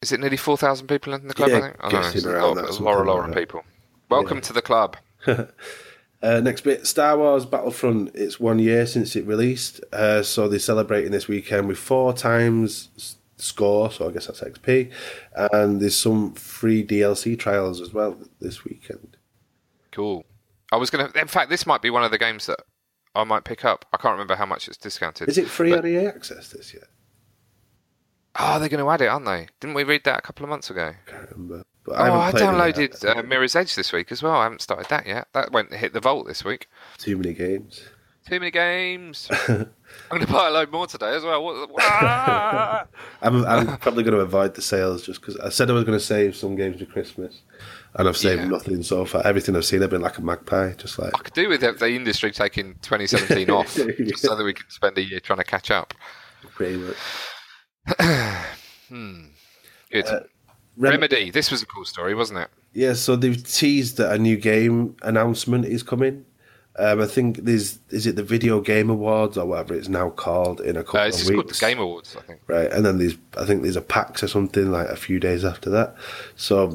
Is it nearly four thousand people in the club? Yeah, I think. Don't guessing around that, a lot, something like of that. people. Welcome to the club. Uh, next bit, Star Wars Battlefront. It's one year since it released, uh, so they're celebrating this weekend with four times score. So I guess that's XP, and there's some free DLC trials as well this weekend. Cool. I was gonna. In fact, this might be one of the games that I might pick up. I can't remember how much it's discounted. Is it free But- on EA Access this year? Oh, they're going to add it, aren't they? Didn't we read that a couple of months ago? can't remember. But oh, I it yet. downloaded uh, Mirror's Edge this week as well. I haven't started that yet. That went hit the vault this week. Too many games. Too many games. I'm going to buy a load more today as well. What, Ah! I'm, I'm probably going to avoid the sales just because I said I was going to save some games for Christmas, and I've saved Yeah. nothing so far. Everything I've seen, I've been like a magpie, just like I could do with the, the industry taking 2017 off just so that we can spend a year trying to catch up. pretty much. Good. Uh, Rem- Remedy. This was a cool story, wasn't it? Yeah, so they've teased that a new game announcement is coming. Um, I think there's is it the Video Game Awards or whatever it's now called in a couple Uh, of it's weeks. just called the Game Awards, I think. right? And then there's I think there's a PAX or something like a few days after that. So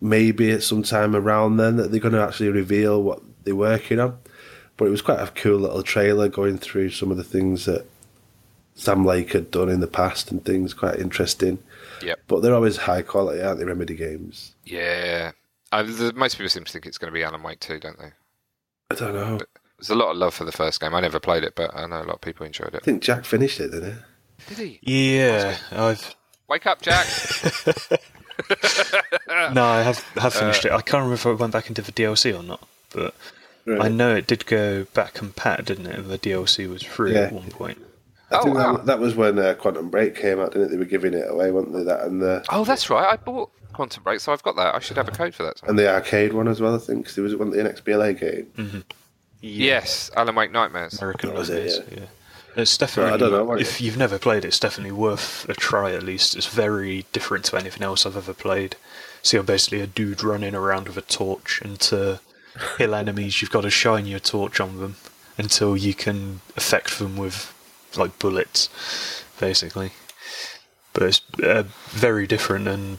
maybe at some time around then that they're going to actually reveal what they're working on. But it was quite a cool little trailer going through some of the things that Sam Lake had done in the past and things quite interesting. Yeah. But they're always high quality, aren't they? Remedy games. Yeah. Uh, most people seem to think it's going to be Alan Wake 2, don't they? I don't know. There's a lot of love for the first game. I never played it, but I know a lot of people enjoyed it. I think Jack finished it, didn't he? Did he? Yeah, I've Wake up, Jack! no, I have have uh, finished it. I can't remember if I went back into the DLC or not, but I know it did go back and pat, didn't it? And the DLC was free Yeah. at one point. I Oh, think wow. that, that was when uh, Quantum Break came out, didn't it? They were giving it away, weren't they? That and the oh, that's right. I bought Quantum Break, so I've got that. I should have a code for that. and the arcade one as well. I think, because there was one the NXBLA game. Yes, Alan Wake Nightmares. American That was it, Nightmares, yeah. It's definitely. I don't know, if you've never played it, it's definitely worth a try. At least it's very different to anything else I've ever played. So you're basically a dude running around with a torch, and to kill enemies, you've got to shine your torch on them until you can affect them with like bullets, basically. But it's uh, very different and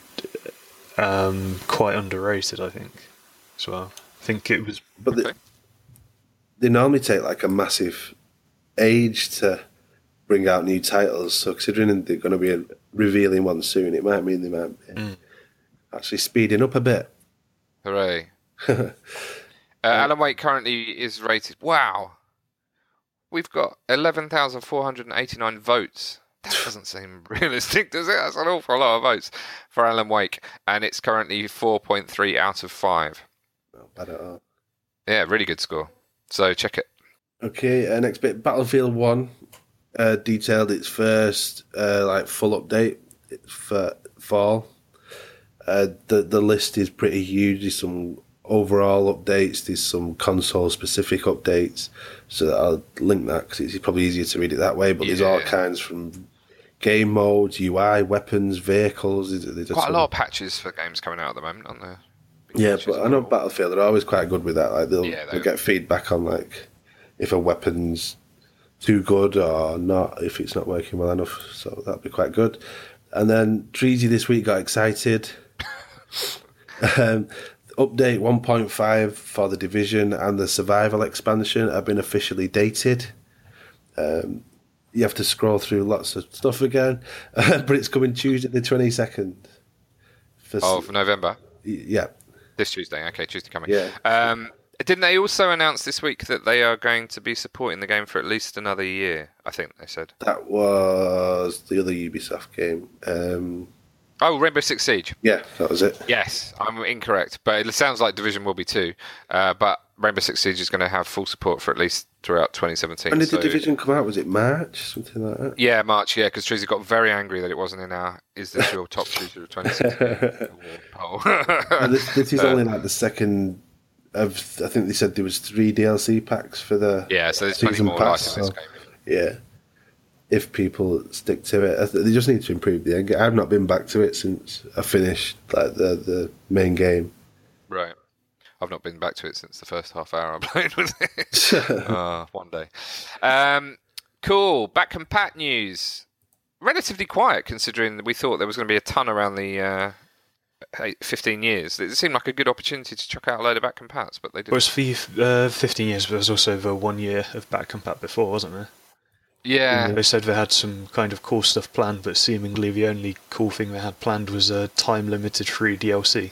um, quite underrated, I think. As well, I think it was But they, Okay. they normally take like a massive age to bring out new titles. So considering they're going to be revealing one soon, it might mean they might be actually speeding up a bit. Hooray. uh, Alan Wake currently is rated. Wow. We've got 11,489 votes. That doesn't seem realistic, does it? That's an awful lot of votes for Alan Wake. And it's currently 4.3 out of 5. Not bad at all. Yeah, really good score. So check it. Okay, uh, next bit. Battlefield One uh, detailed its first uh, like full update for fall. Uh, the the list is pretty huge. There's some overall updates. There's some console specific updates. So I'll link that because it's probably easier to read it that way. But there's all kinds from game modes, UI, weapons, vehicles. There's, Quite a lot of patches for games coming out at the moment, aren't there? Big yeah, but I know available. Battlefield are always quite good with that. Like they'll, Yeah, they'll they- get feedback on like if a weapon's too good or not, if it's not working well enough. So that'd be quite good. And then Treasy this week got excited. um, update 1.5 for the division and the survival expansion have been officially dated. Um, you have to scroll through lots of stuff again, but it's coming Tuesday the 22nd. For, s- Of November. yeah, This Tuesday. Okay, Tuesday coming. Yeah. Um, didn't they also announce this week that they are going to be supporting the game for at least another year? I think they said. That was the other Ubisoft game. Um, Oh, Rainbow Six Siege. yeah, that was it. Yes, I'm incorrect, but it sounds like Division will be too. Uh, but Rainbow Six Siege is going to have full support for at least throughout 2017. When did so- the division come out? Was it March? Something like that? Yeah, March. Yeah, because Treasy got very angry that it wasn't in our "Is this your top shooter of 2016?" poll. And this, this is only like the second of. I think they said there was three DLC packs for the yeah, so there's plenty more pass. in this game. Yeah, if people stick to it. They just need to improve the end game. I've not been back to it since I finished like the the main game. Right. I've not been back to it since the first half hour I played with it. uh, one day. Um, cool. Back compat news. Relatively quiet considering we thought there was going to be a ton around the uh, eight, 15 years. It seemed like a good opportunity to chuck out a load of back compats, but they didn't. Well, it's for uh, 15 years, but was also the one year of back compat before, wasn't there? Yeah. They said they had some kind of cool stuff planned, but seemingly the only cool thing they had planned was a time limited free DLC.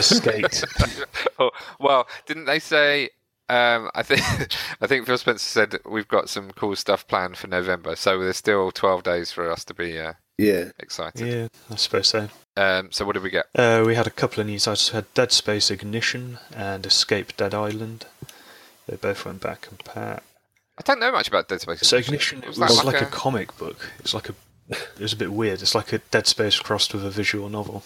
Skate. oh, well, didn't they say? Um, I think I think Phil Spencer said we've got some cool stuff planned for November, so there's still 12 days for us to be uh, Yeah, excited. yeah, I suppose so. Um, so what did we get? Uh, we had a couple of news titles. We had Dead Space Ignition and Escape Dead Island. They both went back and pat. I don't know much about Dead Space. So Ignition was, that like, a... comic book. It's like a. It was a bit weird. It's like a Dead Space crossed with a visual novel.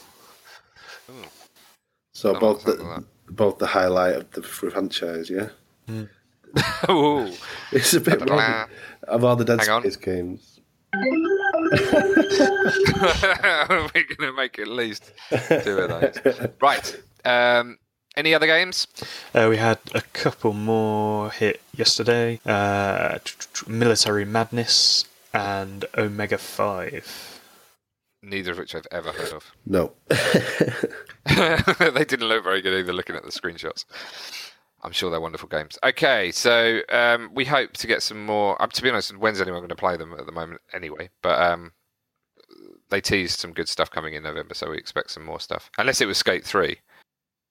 so Oh, both the both the highlight of the franchise. Yeah, Ooh. it's a bit more of all the Dead Hang on. Space games. We're going to make at least two of those. Right. Um, any other games? Uh, we had a couple more hit yesterday. Uh, t- t- t- Military Madness and Omega Five. Neither of which I've ever heard of. No, they didn't look very good either looking at the screenshots. I'm sure they're wonderful games. Okay, so um, we hope to get some more. Um, to be honest, when's anyone going to play them at the moment anyway? But um, they teased some good stuff coming in November, so we expect some more stuff. Unless it was Skate 3.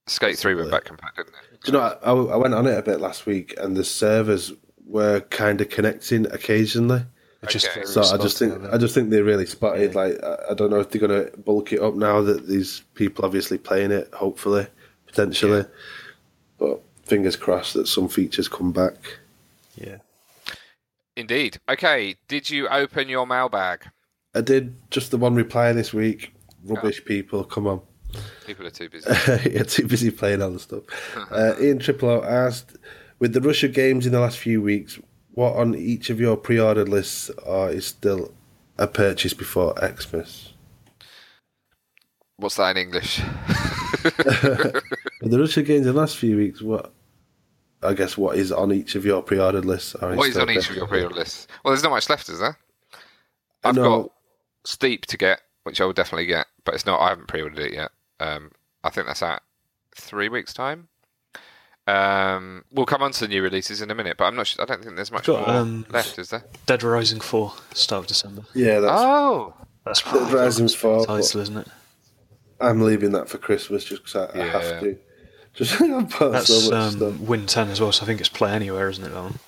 Skate 3 went back compat, didn't it? Do you know? I, I went on it a bit last week, and the servers were kind of connecting occasionally. It's just Okay. very So I just spotty, think aren't I just think they really spotted. Like I, I don't know if they're going to bulk it up now that these people obviously playing it. Hopefully, potentially, but fingers crossed that some features come back. Yeah. Indeed. Okay, did you open your mailbag? I did just the one reply this week. Rubbish people, come on. People are too busy. You're too busy playing other stuff. Uh, Ian Triple O asked, with the Russia games in the last few weeks, what on each of your pre-ordered lists are is still a purchase before Xmas? What's that in English? With the Russia games in the last few weeks, what? I guess what is on each of your pre-ordered lists? Are What is still on each of your pre-order lists? Well, there's not much left, is there? I've No. got Steep to get, which I will definitely get, but it's not. I haven't pre-ordered it yet. Um, I think that's at three weeks' time. Um, we'll come on to the new releases in a minute, but I'm not. Sure, I don't think there's much Got, more um, left, is there? Dead Rising Four, start of December. Yeah, that's. Oh, That's Dead probably Rising's the four, title, isn't it? I'm leaving that for Christmas just because I, I have to. Just That's so much um. Win Ten as well. So I think it's Play Anywhere, isn't it? That one.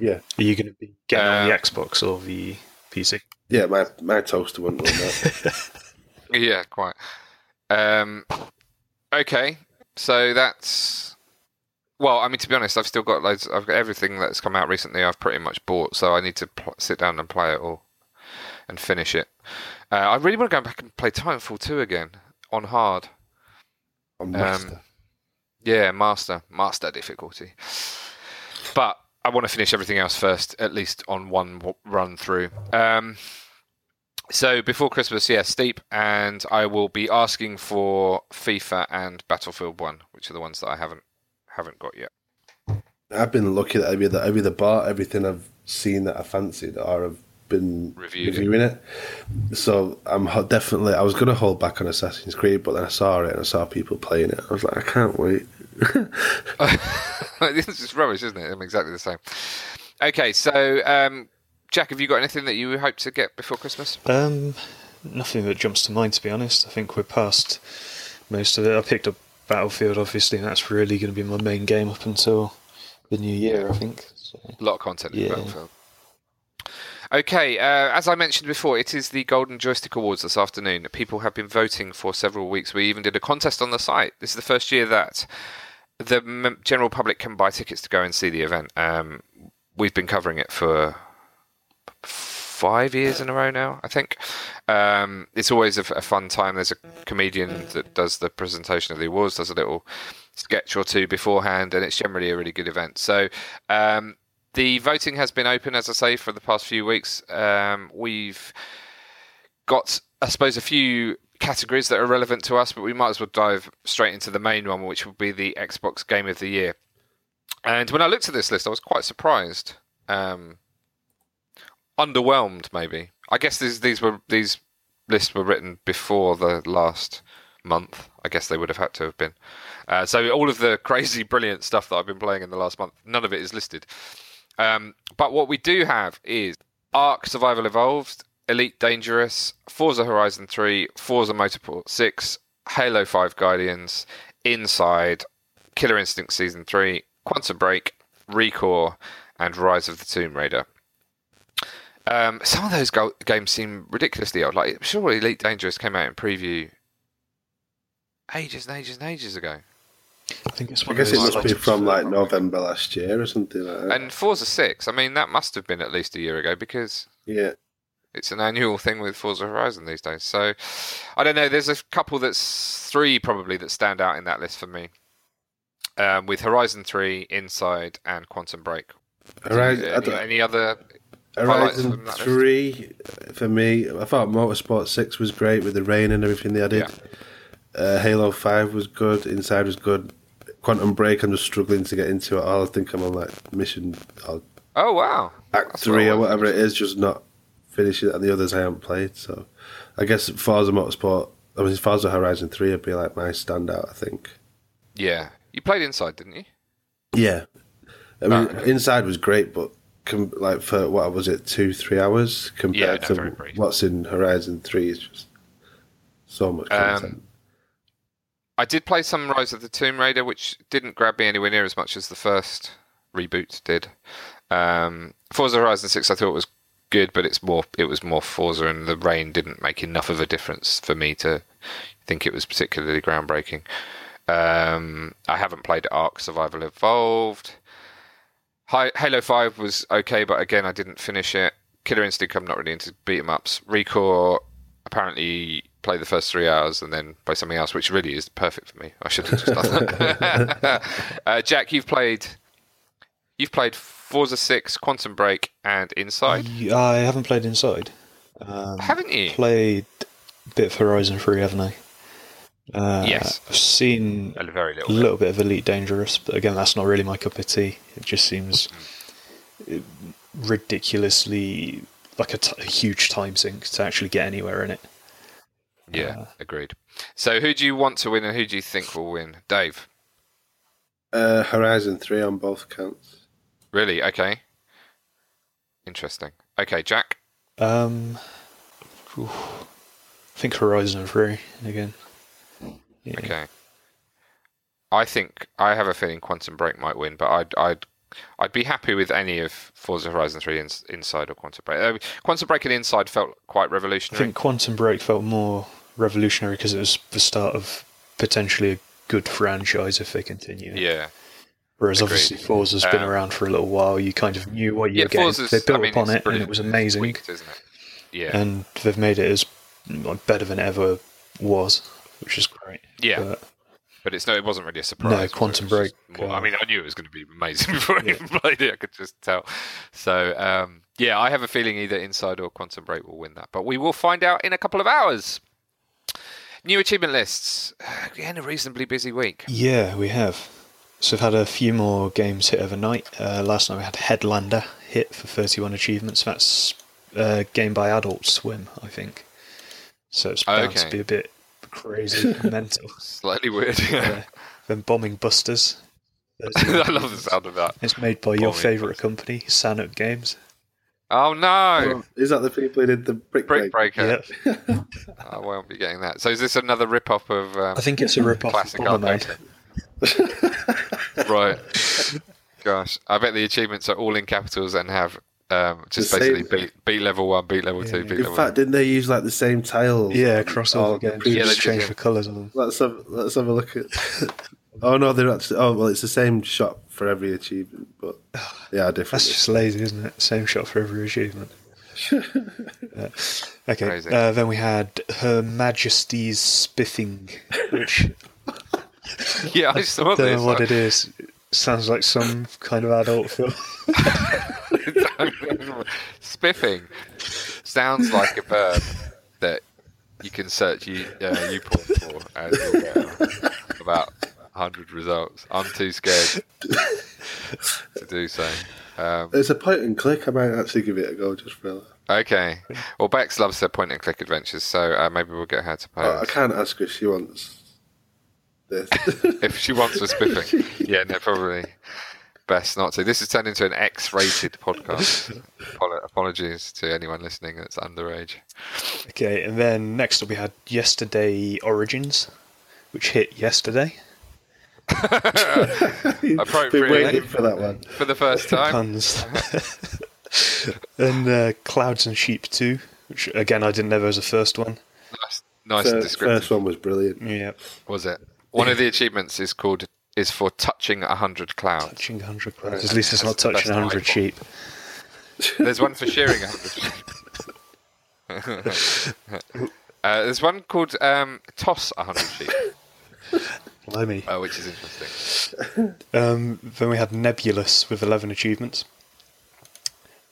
Yeah, Are you going to be getting on the Um, Xbox or the PC? yeah. My my toaster wouldn't run that. yeah, quite. Um, okay, so that's. Well, I mean, to be honest, I've still got loads. I've got everything that's come out recently. I've pretty much bought, so I need to pl- sit down and play it all and finish it. Uh, I really want to go back and play Titanfall 2 again on hard. On Master. Yeah, master, master difficulty. But I want to finish everything else first, at least on one w- run through. Um, so before Christmas, yeah, steep, and I will be asking for FIFA and Battlefield One, which are the ones that I haven't haven't got yet. I've been looking at every I've either bought everything I've seen that I fancied or I've been Reviewed reviewing it. So I'm definitely. I was going to hold back on Assassin's Creed, but then I saw it and I saw people playing it. I was like, I can't wait. this is rubbish, isn't it? I'm exactly the same. Okay, so um, Jack, have you got anything that you hope to get before Christmas? Um, nothing that jumps to mind, to be honest. I think we're past most of it. I picked up Battlefield, obviously, and that's really going to be my main game up until the new year, I think. So, A lot of content in Battlefield. Okay, uh, as I mentioned before, it is the Golden Joystick Awards this afternoon. People have been voting for several weeks. We even did a contest on the site. This is the first year that the general public can buy tickets to go and see the event. Um, we've been covering it for five years in a row now, I think. Um, it's always a fun time. There's a comedian that does the presentation of the awards, does a little sketch or two beforehand, and it's generally a really good event. So um, the voting has been open, as I say, for the past few weeks. Um, we've got, I suppose, a few categories that are relevant to us, but we might as well dive straight into the main one, which will be the Xbox Game of the Year. And when I looked at this list, I was quite surprised, um, underwhelmed, maybe. I guess these these were these lists were written before the last month. I guess they would have had to have been. Uh, so all of the crazy, brilliant stuff that I've been playing in the last month, none of it is listed. Um, but what we do have is Ark Survival Evolved, Elite Dangerous, Forza Horizon 3, Forza Motorsport 6, Halo 5 Guardians, Inside, Killer Instinct Season 3, Quantum Break, Recore, and Rise of the Tomb Raider. Um, some of those go- games seem ridiculously old. Like, sure, Elite Dangerous came out in preview ages and ages and ages ago. I think it's I guess of it must be from like November last year or something like that. And Forza 6, I mean, that must have been at least a year ago because yeah. it's an annual thing with Forza Horizon these days. So I don't know. There's a couple that's three probably that stand out in that list for me. Um, with Horizon 3, Inside, and Quantum Break. Horizon, any, any other highlights Horizon that list? 3 for me, I thought Motorsport 6 was great with the rain and everything they added. Uh, Halo 5 was good, Inside was good. Quantum Break, I'm just struggling to get into it all. I think I'm on like mission or Oh, wow. Act That's 3 I or whatever it is, just not finishing it, and the others I haven't played. So I guess Forza Motorsport, I mean, Forza Horizon 3 would be like my standout, I think. Yeah. You played Inside, didn't you? Yeah. I mean, Ah. Inside was great, but com- like for what was it, two, three hours compared Yeah, no, to what's in Horizon 3 is just so much Um, content. I did play some Rise of the Tomb Raider, which didn't grab me anywhere near as much as the first reboot did. Um, Forza Horizon Six, I thought was good, but it's more it was more Forza, and the rain didn't make enough of a difference for me to think it was particularly groundbreaking. Um, I haven't played Ark Survival Evolved. Hi, Halo Five was okay, but again, I didn't finish it. Killer Instinct, I'm not really into beat 'em ups. Recore, apparently play the first three hours and then play something else, which really is perfect for me. I should have just done that. uh, Jack, you've played, you've played Forza Six, Quantum Break, and Inside, I haven't played Inside. Um, haven't you? played a bit of Horizon 3, haven't I? Uh, Yes. I've seen A very a little. bit. bit of Elite Dangerous, but again, that's not really my cup of tea. It just seems uh, ridiculously like a, t- a huge time sink to actually get anywhere in it. Yeah, agreed. So, who do you want to win, and who do you think will win, Dave? Uh, Horizon 3 on both counts. Really? Okay. Interesting. Okay, Jack. Um, oof. I think Horizon 3 again. Yeah. Okay. I think I have a feeling Quantum Break might win, but I'd I'd I'd be happy with any of Forza Horizon Three ins- Inside or Quantum Break. Uh, Quantum Break and Inside felt quite revolutionary. I think Quantum Break felt more revolutionary because it was the start of potentially a good franchise if they continue. Yeah, Whereas agreed. obviously Forza's been Um, around for a little while. You kind of knew what you yeah. were getting. Forza's. They built I mean, upon it, and it was amazing. isn't it? Yeah, And they've made it as like, better than it ever was, which is great. yeah. But But it's no, it wasn't really a surprise. No. Quantum Break, more- I uh, mean, I knew it was going to be amazing before I even played it. I could just tell. So, um, yeah, I have a feeling either Inside or Quantum Break will win that, but we will find out in a couple of hours. New achievement lists. Again, a reasonably busy week. yeah, we have. So we've had a few more games hit overnight. Uh, last night we had Headlander hit for 31 achievements. That's a game by Adult Swim, I think. So it's bound Okay. to be a bit crazy and mental. Slightly weird. Yeah. Then Bombing Busters. I love the sound of that. It's made by your Bombing favourite company, Sanuk Games. Oh no! Is that the people who did the Brick, Brick Break? Breaker. Yeah. I won't be getting that. So is this another rip-off of um, I think it's a rip-off of classic Bomberman. arcade? right. Gosh, I bet the achievements are all in capitals and have um, just The basically same- beat, beat level one, beat level two, beat In level. fact, didn't they use like the same tiles? Yeah, crossover Oh, games. yeah, they just change the colours of them. Let's have let's have a look at. oh no, they're actually. Oh well, it's the same shot for every achievement, but yeah, are different. That's just lazy, isn't it? Same shot for every achievement. Yeah. Okay. Uh, then we had Her Majesty's Spiffing, which yeah, I saw I don't this. know what it is. It sounds like some kind of adult film. Spiffing sounds like a verb that you can search you uh, YouPorn for, and you'll get about hundred results. I'm too scared to do so. Um, It's a point and click. I might actually give it a go just for that. okay. Well, Bex loves her point and click adventures, so uh, maybe we'll get her to play. Oh, I can't ask if she wants this. if she wants for spiffing. Yeah, no, probably best not to. This has turned into an X-rated podcast. Apologies to anyone listening that's underage. Okay, and then next up we had Yesterday Origins, which hit yesterday. Appropriately Been waiting for that one. for the first time. Puns. and uh, Clouds and Sheep 2, which again I didn't know there was a first one. Nice, nice and First, descriptive. first one was brilliant. Yeah, Was it? One of the achievements is called is for touching a hundred clouds. touching 100 clouds. At least it's not touching 100 sheep. There's one for shearing a hundred sheep. uh, there's one called um, toss a hundred sheep, Blimey. uh, which is interesting. Um, then we had Nebulous with 11 achievements.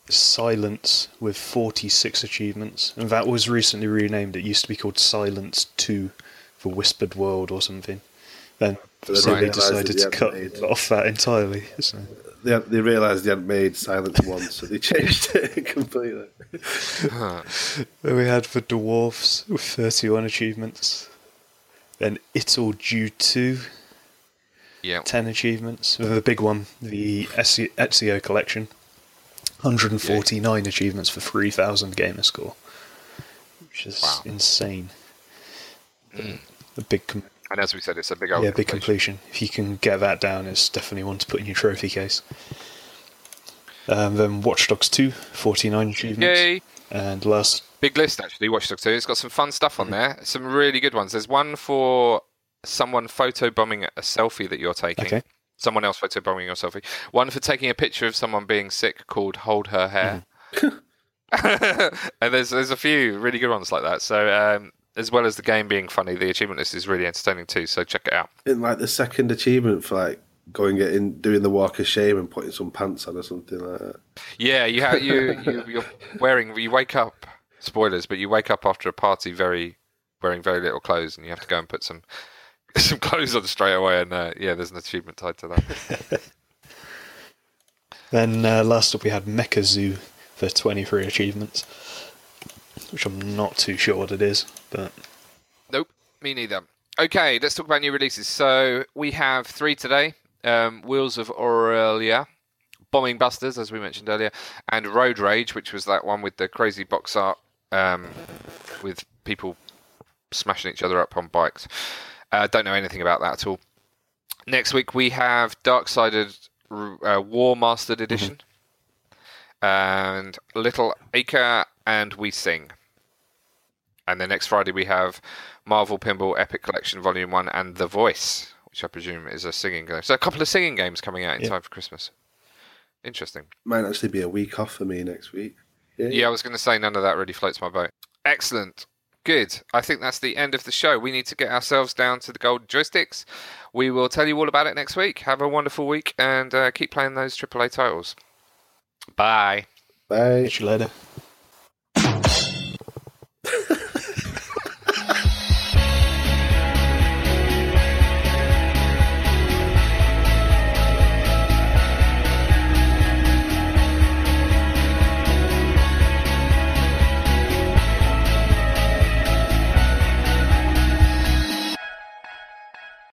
Silence with 46 achievements. And that was recently renamed. It used to be called Silence 2 for Whispered World or something. Then But so they they decided they to cut made- off that entirely. So. They, had- they realised they hadn't made Silence once, so they changed it completely. Then we had the Dwarfs with 31 achievements. Then It's All Due 2, Yeah. 10 achievements. With the big one, the Etsy- Ezio collection, 149 achievements for 3,000 gamer score, which is Wow. insane. Mm. The big, com- And as we said, it's a big old yeah, big completion. completion. If you can get that down, it's definitely one to put in your trophy case. Um, then Watch Dogs 2, 49 achievements. Yay! And last, Big list actually. Watch Dogs 2. It's got some fun stuff on there. Some really good ones. There's one for someone photo bombing a selfie that you're taking. Okay. Someone else photo bombing your selfie. One for taking a picture of someone being sick called "Hold Her Hair." Mm-hmm. and there's there's a few really good ones like that. So um, as well as the game being funny, the achievement list is really entertaining too. So check it out. In like the second achievement for like going in, doing the walk of shame and putting some pants on or something like that. Yeah, you have you, you you're wearing you wake up spoilers, but you wake up after a party very wearing very little clothes, and you have to go and put some some clothes on straight away. And uh, yeah, there's an achievement tied to that. then uh, last up we had Mekazoo for 23 achievements, which I'm not too sure what it is, but nope, me neither. Okay, let's talk about new releases. So we have three today: um, Wheels of Aurelia, Bombing Busters, as we mentioned earlier, and Road Rage, which was that one with the crazy box art um, with people smashing each other up on bikes. uh, don't know anything about that at all. Next week we have Darksiders uh, War Mastered Edition and Little Acre and We Sing. And then next Friday we have Marvel Pinball Epic Collection Volume 1 and The Voice, which I presume is a singing game. So a couple of singing games coming out in Yeah. time for Christmas. Interesting. Might actually be a week off for me next week. Yeah, yeah I was going to say none of that really floats my boat. Excellent. Good. I think that's the end of the show. We need to get ourselves down to the golden joysticks. We will tell you all about it next week. Have a wonderful week and uh, keep playing those AAA titles. Bye. Bye. catch you later.